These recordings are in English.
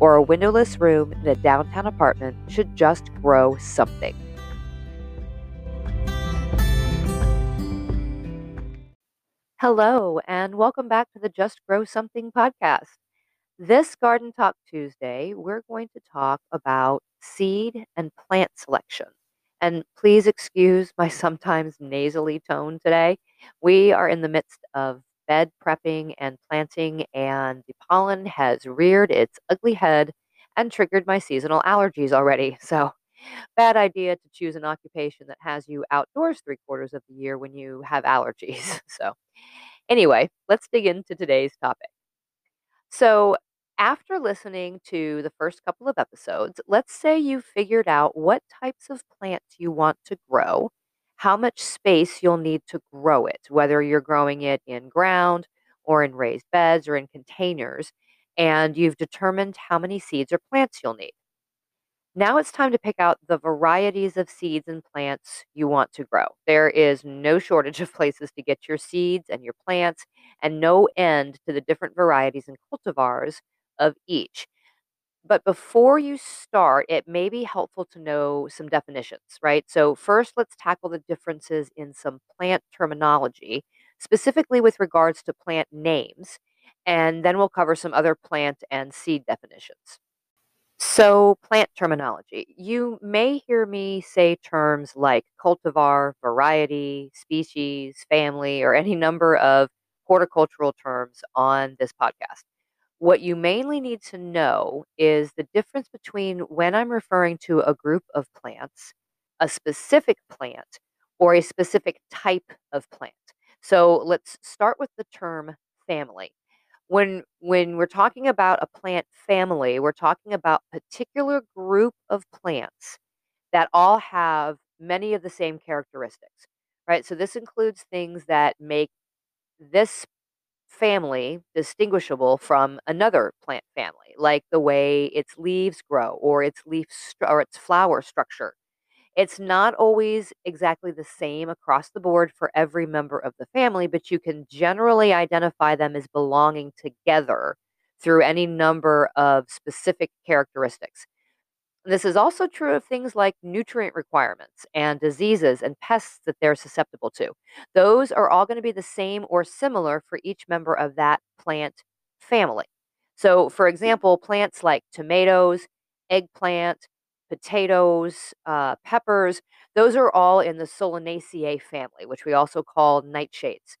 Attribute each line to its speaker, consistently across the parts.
Speaker 1: or a windowless room in a downtown apartment should just grow something. Hello, and welcome back to the Just Grow Something podcast. This Garden Talk Tuesday, we're going to talk about seed and plant selection. And please excuse my sometimes nasally tone today. We are in the midst of bed prepping and planting, and the pollen has reared its ugly head and triggered my seasonal allergies already. So, bad idea to choose an occupation that has you outdoors three quarters of the year when you have allergies. So, anyway, let's dig into today's topic. So, after listening to the first couple of episodes, let's say you figured out what types of plants you want to grow how much space you'll need to grow it, whether you're growing it in ground or in raised beds or in containers, and you've determined how many seeds or plants you'll need. Now it's time to pick out the varieties of seeds and plants you want to grow. There is no shortage of places to get your seeds and your plants, and no end to the different varieties and cultivars of each. But before you start, it may be helpful to know some definitions, right? So, first, let's tackle the differences in some plant terminology, specifically with regards to plant names, and then we'll cover some other plant and seed definitions. So, plant terminology. You may hear me say terms like cultivar, variety, species, family, or any number of horticultural terms on this podcast. What you mainly need to know is the difference between when I'm referring to a group of plants, a specific plant, or a specific type of plant. So let's start with the term family. When when we're talking about a plant family, we're talking about a particular group of plants that all have many of the same characteristics, right? So this includes things that make this family distinguishable from another plant family, like the way its leaves grow or its leaf or its flower structure. It's not always exactly the same across the board for every member of the family, but you can generally identify them as belonging together through any number of specific characteristics. This is also true of things like nutrient requirements and diseases and pests that they're susceptible to. Those are all going to be the same or similar for each member of that plant family. So, for example, plants like tomatoes, eggplant, potatoes, uh, peppers, those are all in the Solanaceae family, which we also call nightshades.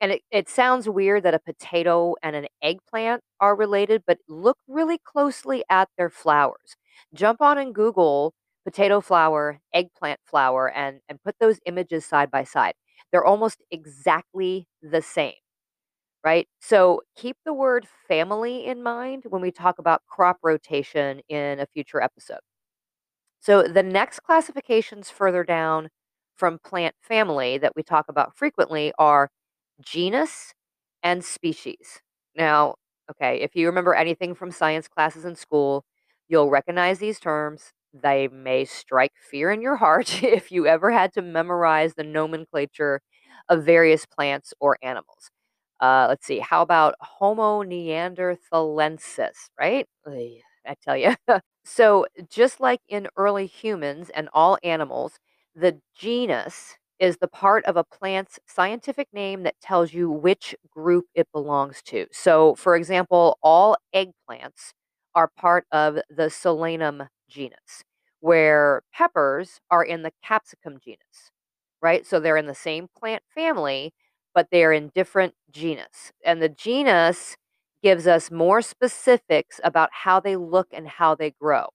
Speaker 1: And it, it sounds weird that a potato and an eggplant are related, but look really closely at their flowers. Jump on and Google potato flower, eggplant flower, and, and put those images side by side. They're almost exactly the same, right? So keep the word family in mind when we talk about crop rotation in a future episode. So the next classifications further down from plant family that we talk about frequently are genus and species. Now, okay, if you remember anything from science classes in school, you'll recognize these terms. They may strike fear in your heart if you ever had to memorize the nomenclature of various plants or animals. Uh, let's see, how about Homo neanderthalensis, right? I tell you. so, just like in early humans and all animals, the genus is the part of a plant's scientific name that tells you which group it belongs to. So, for example, all eggplants are part of the Solanum genus, where peppers are in the capsicum genus, right? So they're in the same plant family, but they're in different genus. And the genus gives us more specifics about how they look and how they grow.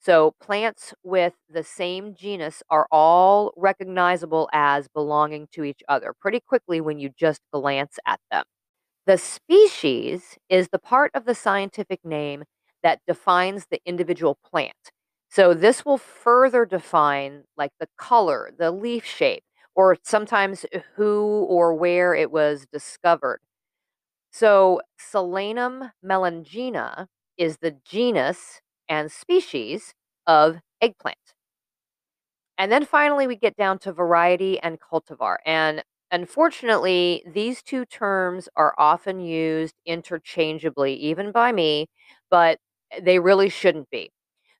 Speaker 1: So, plants with the same genus are all recognizable as belonging to each other pretty quickly when you just glance at them. The species is the part of the scientific name that defines the individual plant. So this will further define like the color, the leaf shape, or sometimes who or where it was discovered. So Solanum melongena is the genus and species of eggplant. And then finally, we get down to variety and cultivar. And unfortunately, these two terms are often used interchangeably, even by me, but they really shouldn't be.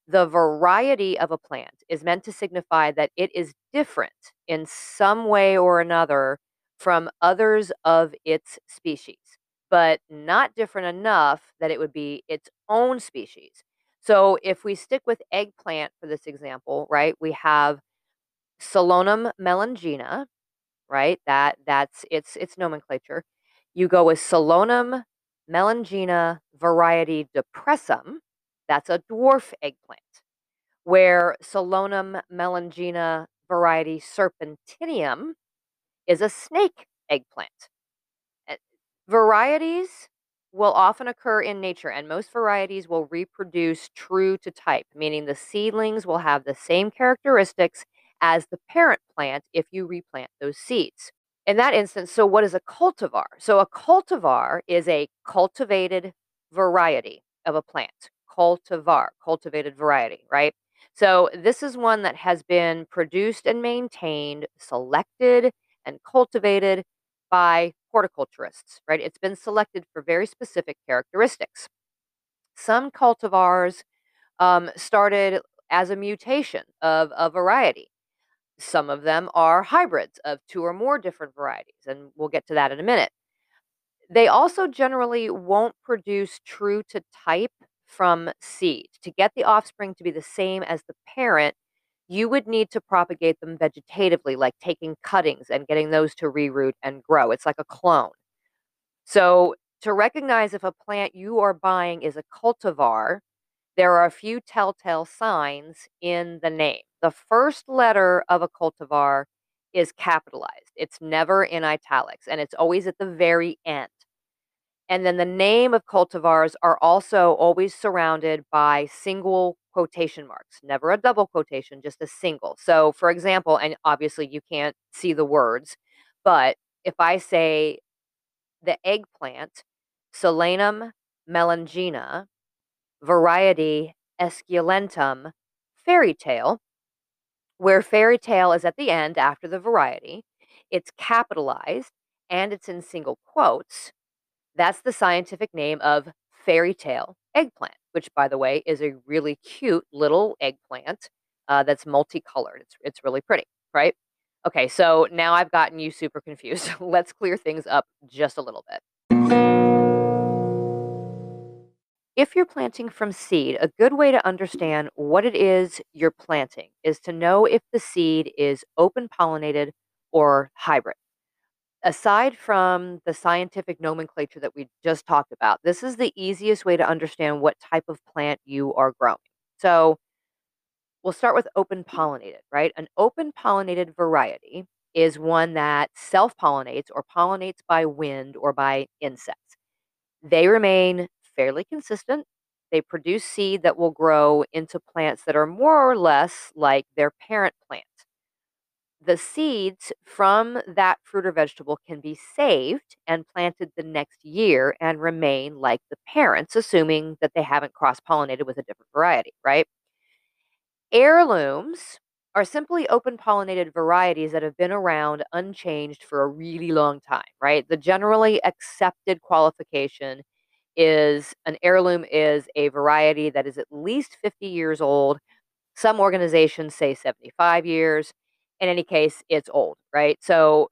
Speaker 1: The variety of a plant is meant to signify that it is different in some way or another from others of its species, but not different enough that it would be its own species. So if we stick with eggplant for this example, right, we have Solanum melongena, right? That that's its its nomenclature. You go with Solanum melongena variety depressum. That's a dwarf eggplant. Where Solanum melongena variety serpentineum is a snake eggplant. Eh, varieties will often occur in nature, and most varieties will reproduce true to type, meaning the seedlings will have the same characteristics as the parent plant if you replant those seeds. In that instance, so what is a cultivar? So a cultivar is a cultivated variety of a plant. Cultivar, cultivated variety, right? So this is one that has been produced and maintained, selected and cultivated by horticulturists, right? It's been selected for very specific characteristics. Some cultivars um, started as a mutation of a variety. Some of them are hybrids of two or more different varieties, and we'll get to that in a minute. They also generally won't produce true to type from seed. To get the offspring to be the same as the parent, you would need to propagate them vegetatively, like taking cuttings and getting those to reroot and grow. It's like a clone. So, to recognize if a plant you are buying is a cultivar, there are a few telltale signs in the name. The first letter of a cultivar is capitalized, it's never in italics, and it's always at the very end. And then the name of cultivars are also always surrounded by single quotation marks, never a double quotation, just a single. So, for example, and obviously you can't see the words, but if I say the eggplant, Solanum melongena, variety esculentum, fairy tale, where fairy tale is at the end after the variety, it's capitalized and it's in single quotes. That's the scientific name of fairy tale eggplant, which, by the way, is a really cute little eggplant uh, that's multicolored. It's, it's really pretty, right? Okay, so now I've gotten you super confused. Let's clear things up just a little bit. If you're planting from seed, a good way to understand what it is you're planting is to know if the seed is open pollinated or hybrid aside from the scientific nomenclature that we just talked about, this is the easiest way to understand what type of plant you are growing. So we'll start with open pollinated, right? An open pollinated variety is one that self pollinates or pollinates by wind or by insects. They remain fairly consistent. They produce seed that will grow into plants that are more or less like their parent plant the seeds from that fruit or vegetable can be saved and planted the next year and remain like the parents, assuming that they haven't cross pollinated with a different variety, right? Heirlooms are simply open pollinated varieties that have been around unchanged for a really long time, right? The generally accepted qualification is an heirloom is a variety that is at least 50 years old. Some organizations say 75 years in any case, it's old, right? So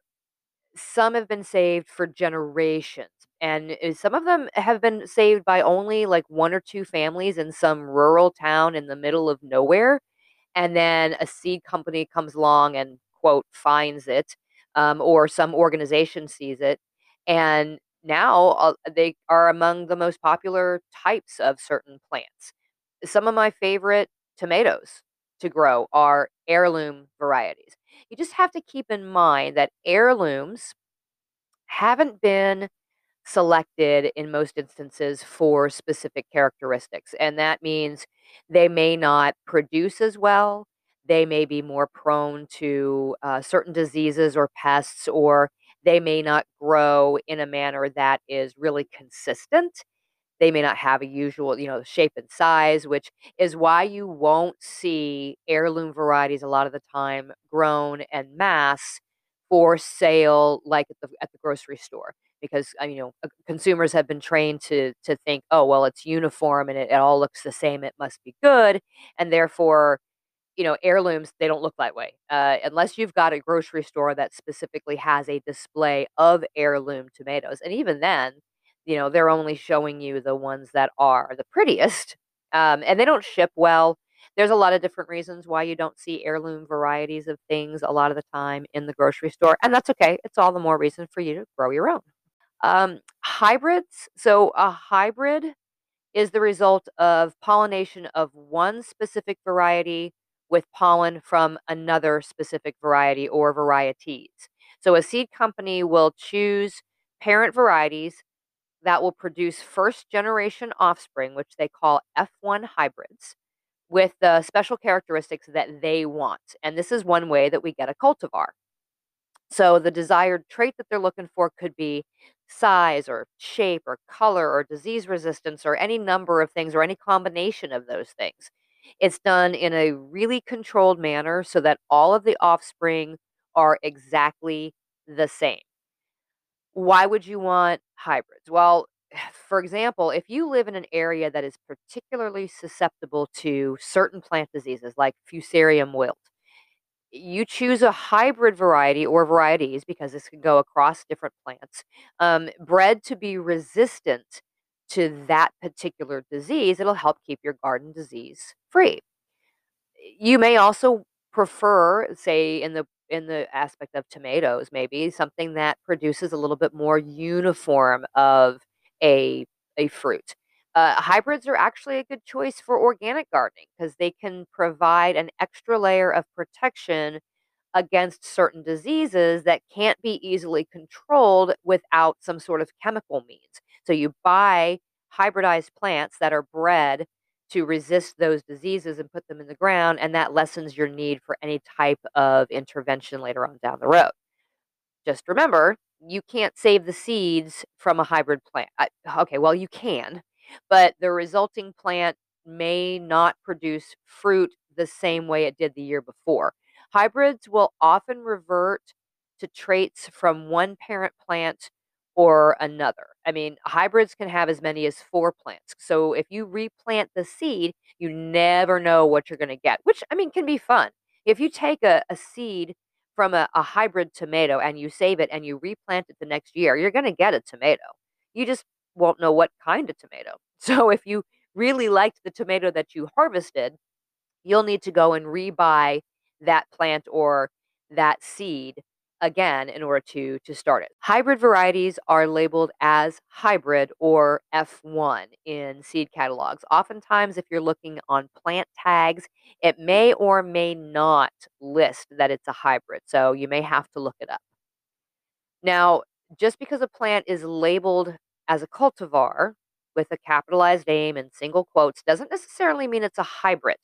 Speaker 1: some have been saved for generations, and uh, some of them have been saved by only like one or two families in some rural town in the middle of nowhere. And then a seed company comes along and, quote, finds it, um, or some organization sees it. And now uh, they are among the most popular types of certain plants. Some of my favorite tomatoes to grow are heirloom varieties. You just have to keep in mind that heirlooms haven't been selected in most instances for specific characteristics. And that means they may not produce as well. They may be more prone to uh, certain diseases or pests, or they may not grow in a manner that is really consistent. They may not have a usual, you know, shape and size, which is why you won't see heirloom varieties a lot of the time grown en masse for sale like at the at the grocery store because uh, you know uh, consumers have been trained to to think oh well it's uniform and it, it all looks the same it must be good and therefore you know heirlooms they don't look that way uh, unless you've got a grocery store that specifically has a display of heirloom tomatoes and even then you know they're only showing you the ones that are the prettiest um, and they don't ship well there's a lot of different reasons why you don't see heirloom varieties of things a lot of the time in the grocery store, and that's okay. It's all the more reason for you to grow your own. Um, hybrids. So, a hybrid is the result of pollination of one specific variety with pollen from another specific variety or varieties. So, a seed company will choose parent varieties that will produce first generation offspring, which they call F1 hybrids with the special characteristics that they want. And this is one way that we get a cultivar. So the desired trait that they're looking for could be size or shape or color or disease resistance or any number of things or any combination of those things. It's done in a really controlled manner so that all of the offspring are exactly the same. Why would you want hybrids? Well, for example, if you live in an area that is particularly susceptible to certain plant diseases like fusarium wilt, you choose a hybrid variety or varieties because this can go across different plants, um, bred to be resistant to that particular disease. It'll help keep your garden disease free. You may also prefer, say, in the in the aspect of tomatoes, maybe something that produces a little bit more uniform of a a fruit. Uh, hybrids are actually a good choice for organic gardening because they can provide an extra layer of protection against certain diseases that can't be easily controlled without some sort of chemical means. So you buy hybridized plants that are bred to resist those diseases and put them in the ground, and that lessens your need for any type of intervention later on down the road. Just remember, you can't save the seeds from a hybrid plant. I, okay, well, you can, but the resulting plant may not produce fruit the same way it did the year before. Hybrids will often revert to traits from one parent plant or another. I mean, hybrids can have as many as four plants. So if you replant the seed, you never know what you're going to get, which I mean can be fun. If you take a, a seed from a, a hybrid tomato and you save it and you replant it the next year, you're going to get a tomato. You just won't know what kind of tomato. So if you really liked the tomato that you harvested, you'll need to go and rebuy that plant or that seed again in order to to start it. Hybrid varieties are labeled as hybrid or F1 in seed catalogs. Oftentimes if you're looking on plant tags, it may or may not list that it's a hybrid. So you may have to look it up. Now, just because a plant is labeled as a cultivar with a capitalized name and single quotes doesn't necessarily mean it's a hybrid.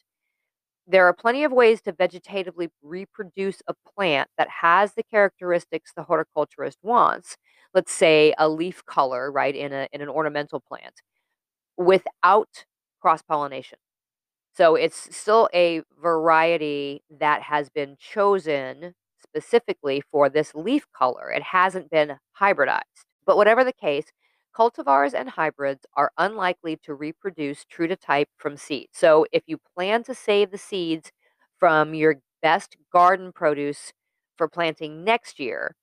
Speaker 1: There are plenty of ways to vegetatively reproduce a plant that has the characteristics the horticulturist wants. Let's say a leaf color, right, in a in an ornamental plant without cross pollination. So it's still a variety that has been chosen specifically for this leaf color. It hasn't been hybridized. But whatever the case, Cultivars and hybrids are unlikely to reproduce true to type from seed. So if you plan to save the seeds from your best garden produce for planting next year,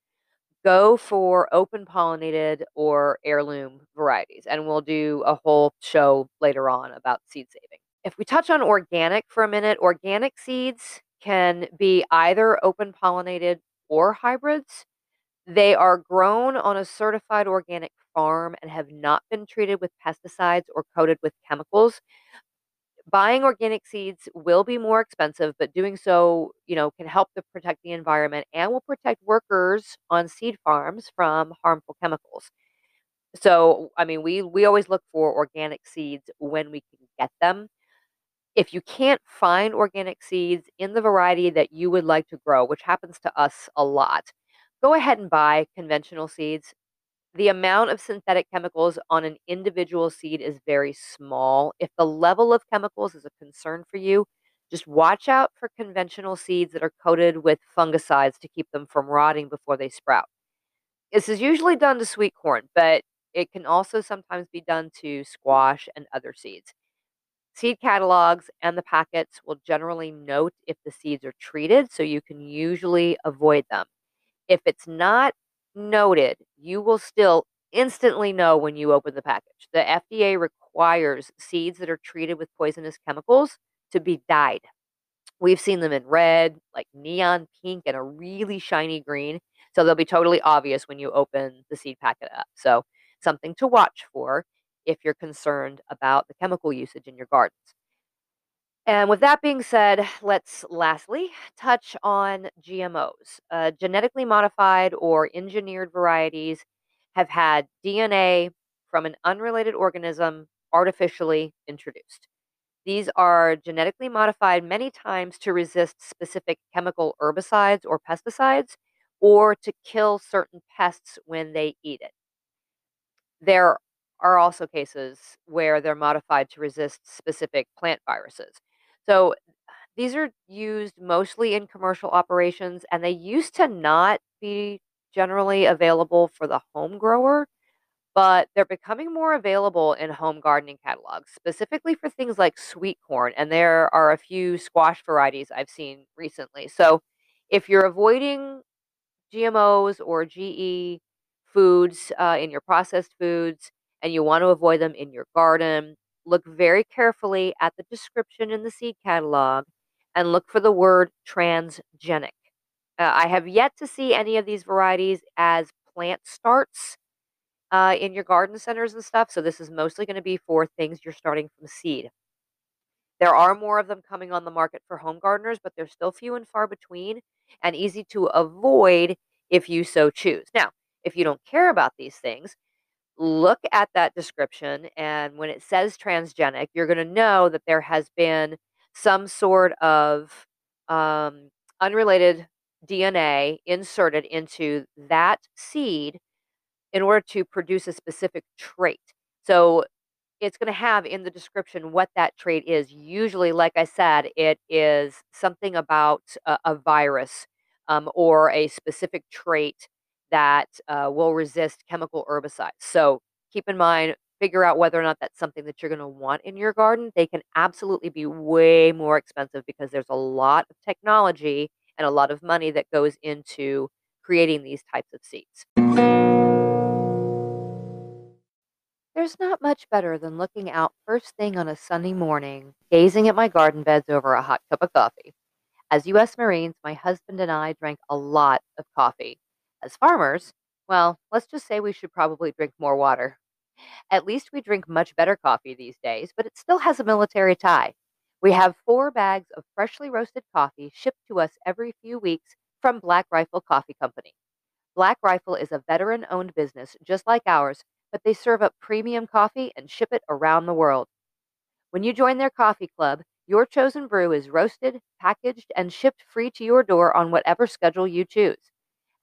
Speaker 1: go for open pollinated or heirloom varieties. And we'll do a whole show later on about seed saving. If we touch on organic for a minute, organic seeds can be either open pollinated or hybrids. They are grown on a certified organic farm and have not been treated with pesticides or coated with chemicals. Buying organic seeds will be more expensive, but doing so, you know, can help to protect the environment and will protect workers on seed farms from harmful chemicals. So, I mean, we we always look for organic seeds when we can get them. If you can't find organic seeds in the variety that you would like to grow, which happens to us a lot, go ahead and buy conventional seeds. The amount of synthetic chemicals on an individual seed is very small. If the level of chemicals is a concern for you, just watch out for conventional seeds that are coated with fungicides to keep them from rotting before they sprout. This is usually done to sweet corn, but it can also sometimes be done to squash and other seeds. Seed catalogs and the packets will generally note if the seeds are treated, so you can usually avoid them. If it's not noted, you will still instantly know when you open the package. The FDA requires seeds that are treated with poisonous chemicals to be dyed. We've seen them in red, like neon pink, and a really shiny green. So they'll be totally obvious when you open the seed packet up. So, something to watch for if you're concerned about the chemical usage in your gardens. And with that being said, let's lastly touch on GMOs. Uh, genetically modified or engineered varieties have had DNA from an unrelated organism artificially introduced. These are genetically modified many times to resist specific chemical herbicides or pesticides or to kill certain pests when they eat it. There are also cases where they're modified to resist specific plant viruses. So these are used mostly in commercial operations and they used to not be generally available for the home grower, but they're becoming more available in home gardening catalogs, specifically for things like sweet corn. And there are a few squash varieties I've seen recently. So if you're avoiding GMOs or GE foods uh, in your processed foods and you want to avoid them in your garden, look very carefully at the description in the seed catalog and look for the word transgenic. Uh, I have yet to see any of these varieties as plant starts uh, in your garden centers and stuff. So this is mostly going to be for things you're starting from seed. There are more of them coming on the market for home gardeners, but they're still few and far between and easy to avoid if you so choose. Now, if you don't care about these things, look at that description. And when it says transgenic, you're going to know that there has been some sort of um, unrelated DNA inserted into that seed in order to produce a specific trait. So it's going to have in the description what that trait is. Usually, like I said, it is something about a, a virus um, or a specific trait that uh, will resist chemical herbicides. So keep in mind, figure out whether or not that's something that you're going to want in your garden. They can absolutely be way more expensive because there's a lot of technology and a lot of money that goes into creating these types of seeds. There's not much better than looking out first thing on a sunny morning, gazing at my garden beds over a hot cup of coffee. As U.S. Marines, my husband and I drank a lot of coffee. As farmers, well, let's just say we should probably drink more water. At least we drink much better coffee these days, but it still has a military tie. We have four bags of freshly roasted coffee shipped to us every few weeks from Black Rifle Coffee Company. Black Rifle is a veteran owned business just like ours but they serve up premium coffee and ship it around the world. When you join their coffee club, your chosen brew is roasted, packaged, and shipped free to your door on whatever schedule you choose.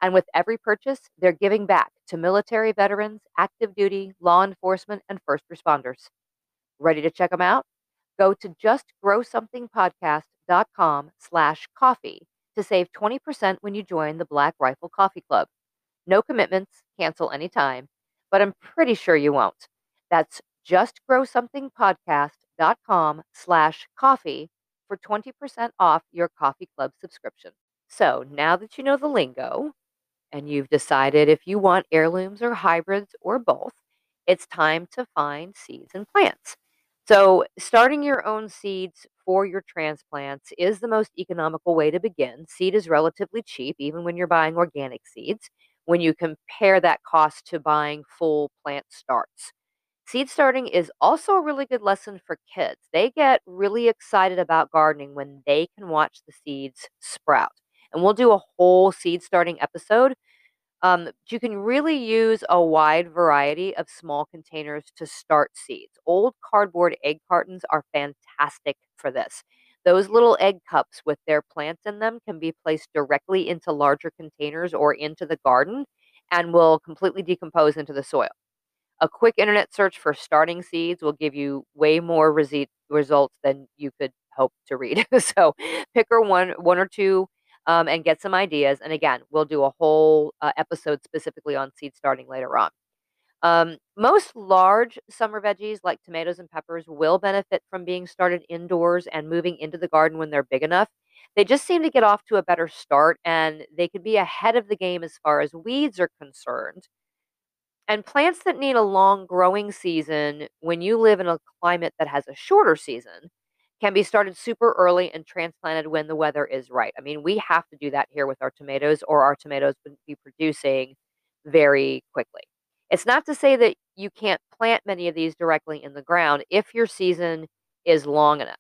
Speaker 1: And with every purchase, they're giving back to military veterans, active duty, law enforcement, and first responders. Ready to check them out? Go to justgrowsomethingpodcast.com slash coffee to save 20% when you join the Black Rifle Coffee Club. No commitments, cancel anytime but I'm pretty sure you won't. That's justgrowsomethingpodcast.com slash coffee for 20% off your coffee club subscription. So now that you know the lingo and you've decided if you want heirlooms or hybrids or both, it's time to find seeds and plants. So, starting your own seeds for your transplants is the most economical way to begin. Seed is relatively cheap, even when you're buying organic seeds when you compare that cost to buying full plant starts. Seed starting is also a really good lesson for kids. They get really excited about gardening when they can watch the seeds sprout. And we'll do a whole seed starting episode Um, you can really use a wide variety of small containers to start seeds. Old cardboard egg cartons are fantastic for this. Those little egg cups with their plants in them can be placed directly into larger containers or into the garden and will completely decompose into the soil. A quick internet search for starting seeds will give you way more results than you could hope to read. so pick her one, one or two, um, and get some ideas. And again, we'll do a whole uh, episode specifically on seed starting later on. Um, most large summer veggies like tomatoes and peppers will benefit from being started indoors and moving into the garden when they're big enough. They just seem to get off to a better start and they could be ahead of the game as far as weeds are concerned. And plants that need a long growing season when you live in a climate that has a shorter season can be started super early and transplanted when the weather is right. I mean, we have to do that here with our tomatoes, or our tomatoes would be producing very quickly. It's not to say that you can't plant many of these directly in the ground if your season is long enough.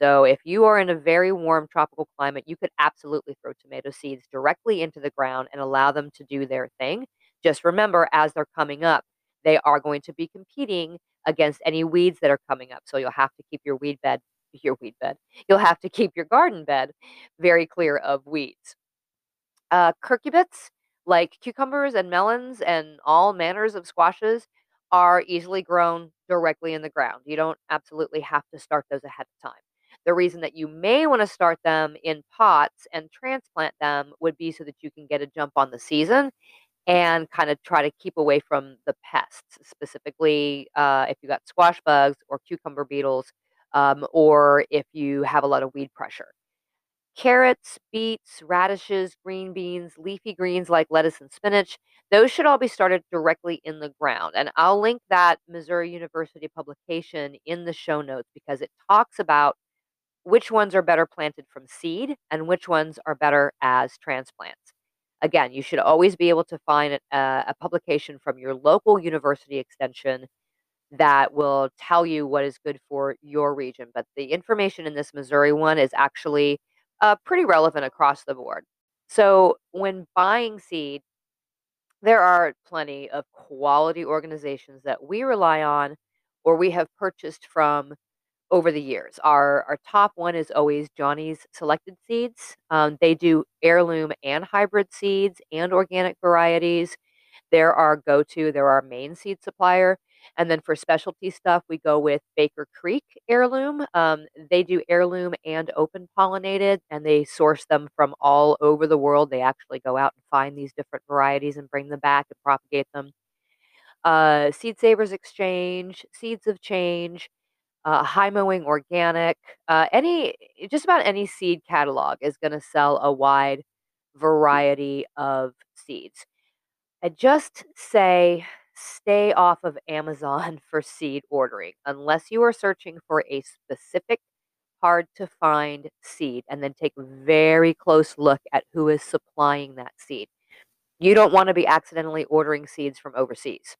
Speaker 1: So, if you are in a very warm tropical climate, you could absolutely throw tomato seeds directly into the ground and allow them to do their thing. Just remember, as they're coming up, they are going to be competing against any weeds that are coming up. So, you'll have to keep your weed bed, your weed bed, you'll have to keep your garden bed very clear of weeds. Uh, cucurbits like cucumbers and melons and all manners of squashes are easily grown directly in the ground. You don't absolutely have to start those ahead of time. The reason that you may want to start them in pots and transplant them would be so that you can get a jump on the season and kind of try to keep away from the pests, specifically uh, if you got squash bugs or cucumber beetles, um, or if you have a lot of weed pressure. Carrots, beets, radishes, green beans, leafy greens like lettuce and spinach, those should all be started directly in the ground. And I'll link that Missouri University publication in the show notes because it talks about which ones are better planted from seed and which ones are better as transplants. Again, you should always be able to find a, a publication from your local university extension that will tell you what is good for your region. But the information in this Missouri one is actually uh, pretty relevant across the board. So, when buying seed, there are plenty of quality organizations that we rely on or we have purchased from over the years. Our our top one is always Johnny's Selected Seeds. Um, they do heirloom and hybrid seeds and organic varieties. They're our go-to. They're our main seed supplier. And then for specialty stuff, we go with Baker Creek Heirloom. Um, they do heirloom and open pollinated, and they source them from all over the world. They actually go out and find these different varieties and bring them back and propagate them. Uh, Seed Savers Exchange, Seeds of Change, uh, High Mowing Organic, uh, any just about any seed catalog is going to sell a wide variety of seeds. I just say stay off of Amazon for seed ordering unless you are searching for a specific hard to find seed and then take a very close look at who is supplying that seed. You don't want to be accidentally ordering seeds from overseas.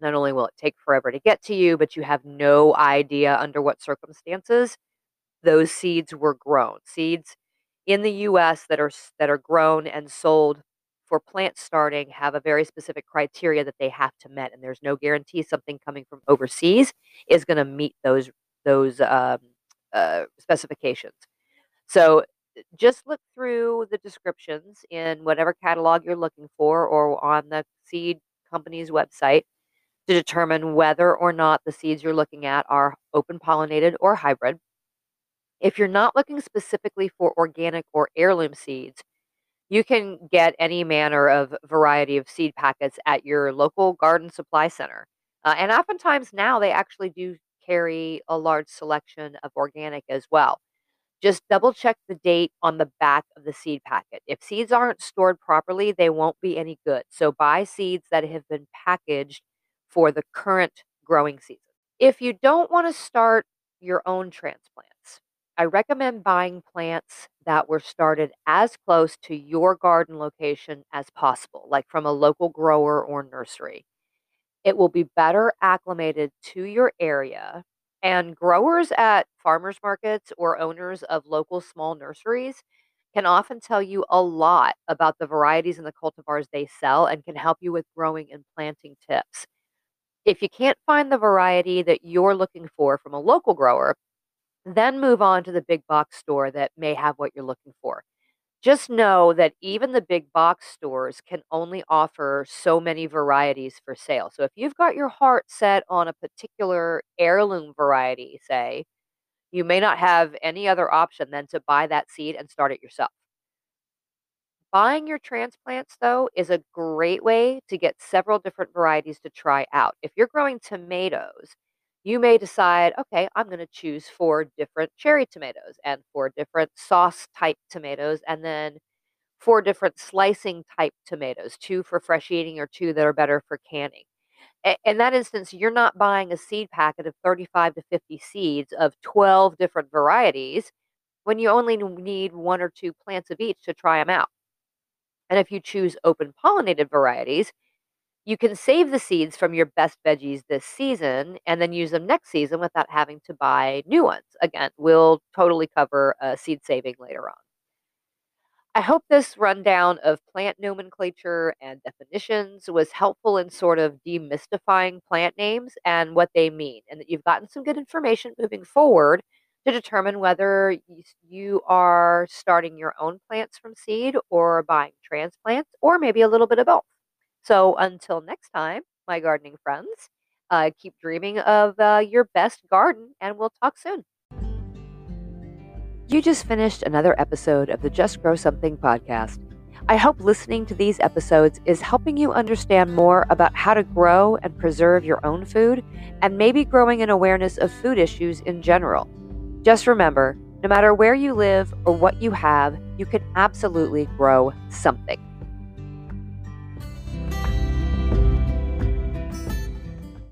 Speaker 1: Not only will it take forever to get to you, but you have no idea under what circumstances those seeds were grown. Seeds in the US that are that are grown and sold for plant starting have a very specific criteria that they have to met, and there's no guarantee something coming from overseas is going to meet those those um, uh, specifications. So just look through the descriptions in whatever catalog you're looking for, or on the seed company's website to determine whether or not the seeds you're looking at are open pollinated or hybrid. If you're not looking specifically for organic or heirloom seeds, you can get any manner of variety of seed packets at your local garden supply center. Uh, and oftentimes now they actually do carry a large selection of organic as well. Just double check the date on the back of the seed packet. If seeds aren't stored properly, they won't be any good. So buy seeds that have been packaged for the current growing season. If you don't want to start your own transplants, I recommend buying plants that were started as close to your garden location as possible, like from a local grower or nursery. It will be better acclimated to your area. And growers at farmers markets or owners of local small nurseries, can often tell you a lot about the varieties and the cultivars they sell and can help you with growing and planting tips. If you can't find the variety that you're looking for from a local grower, then move on to the big box store that may have what you're looking for. Just know that even the big box stores can only offer so many varieties for sale. So if you've got your heart set on a particular heirloom variety, say, you may not have any other option than to buy that seed and start it yourself. Buying your transplants, though, is a great way to get several different varieties to try out. If you're growing tomatoes, you may decide, okay, I'm going to choose four different cherry tomatoes and four different sauce type tomatoes, and then four different slicing type tomatoes, two for fresh eating or two that are better for canning. In that instance, you're not buying a seed packet of 35 to 50 seeds of 12 different varieties when you only need one or two plants of each to try them out. And if you choose open pollinated varieties, you can save the seeds from your best veggies this season and then use them next season without having to buy new ones. Again, we'll totally cover uh, seed saving later on. I hope this rundown of plant nomenclature and definitions was helpful in sort of demystifying plant names and what they mean, and that you've gotten some good information moving forward to determine whether you are starting your own plants from seed or buying transplants or maybe a little bit of both. So until next time, my gardening friends, uh, keep dreaming of uh, your best garden, and we'll talk soon. You just finished another episode of the Just Grow Something podcast. I hope listening to these episodes is helping you understand more about how to grow and preserve your own food and maybe growing an awareness of food issues in general. Just remember no matter where you live or what you have, you can absolutely grow something.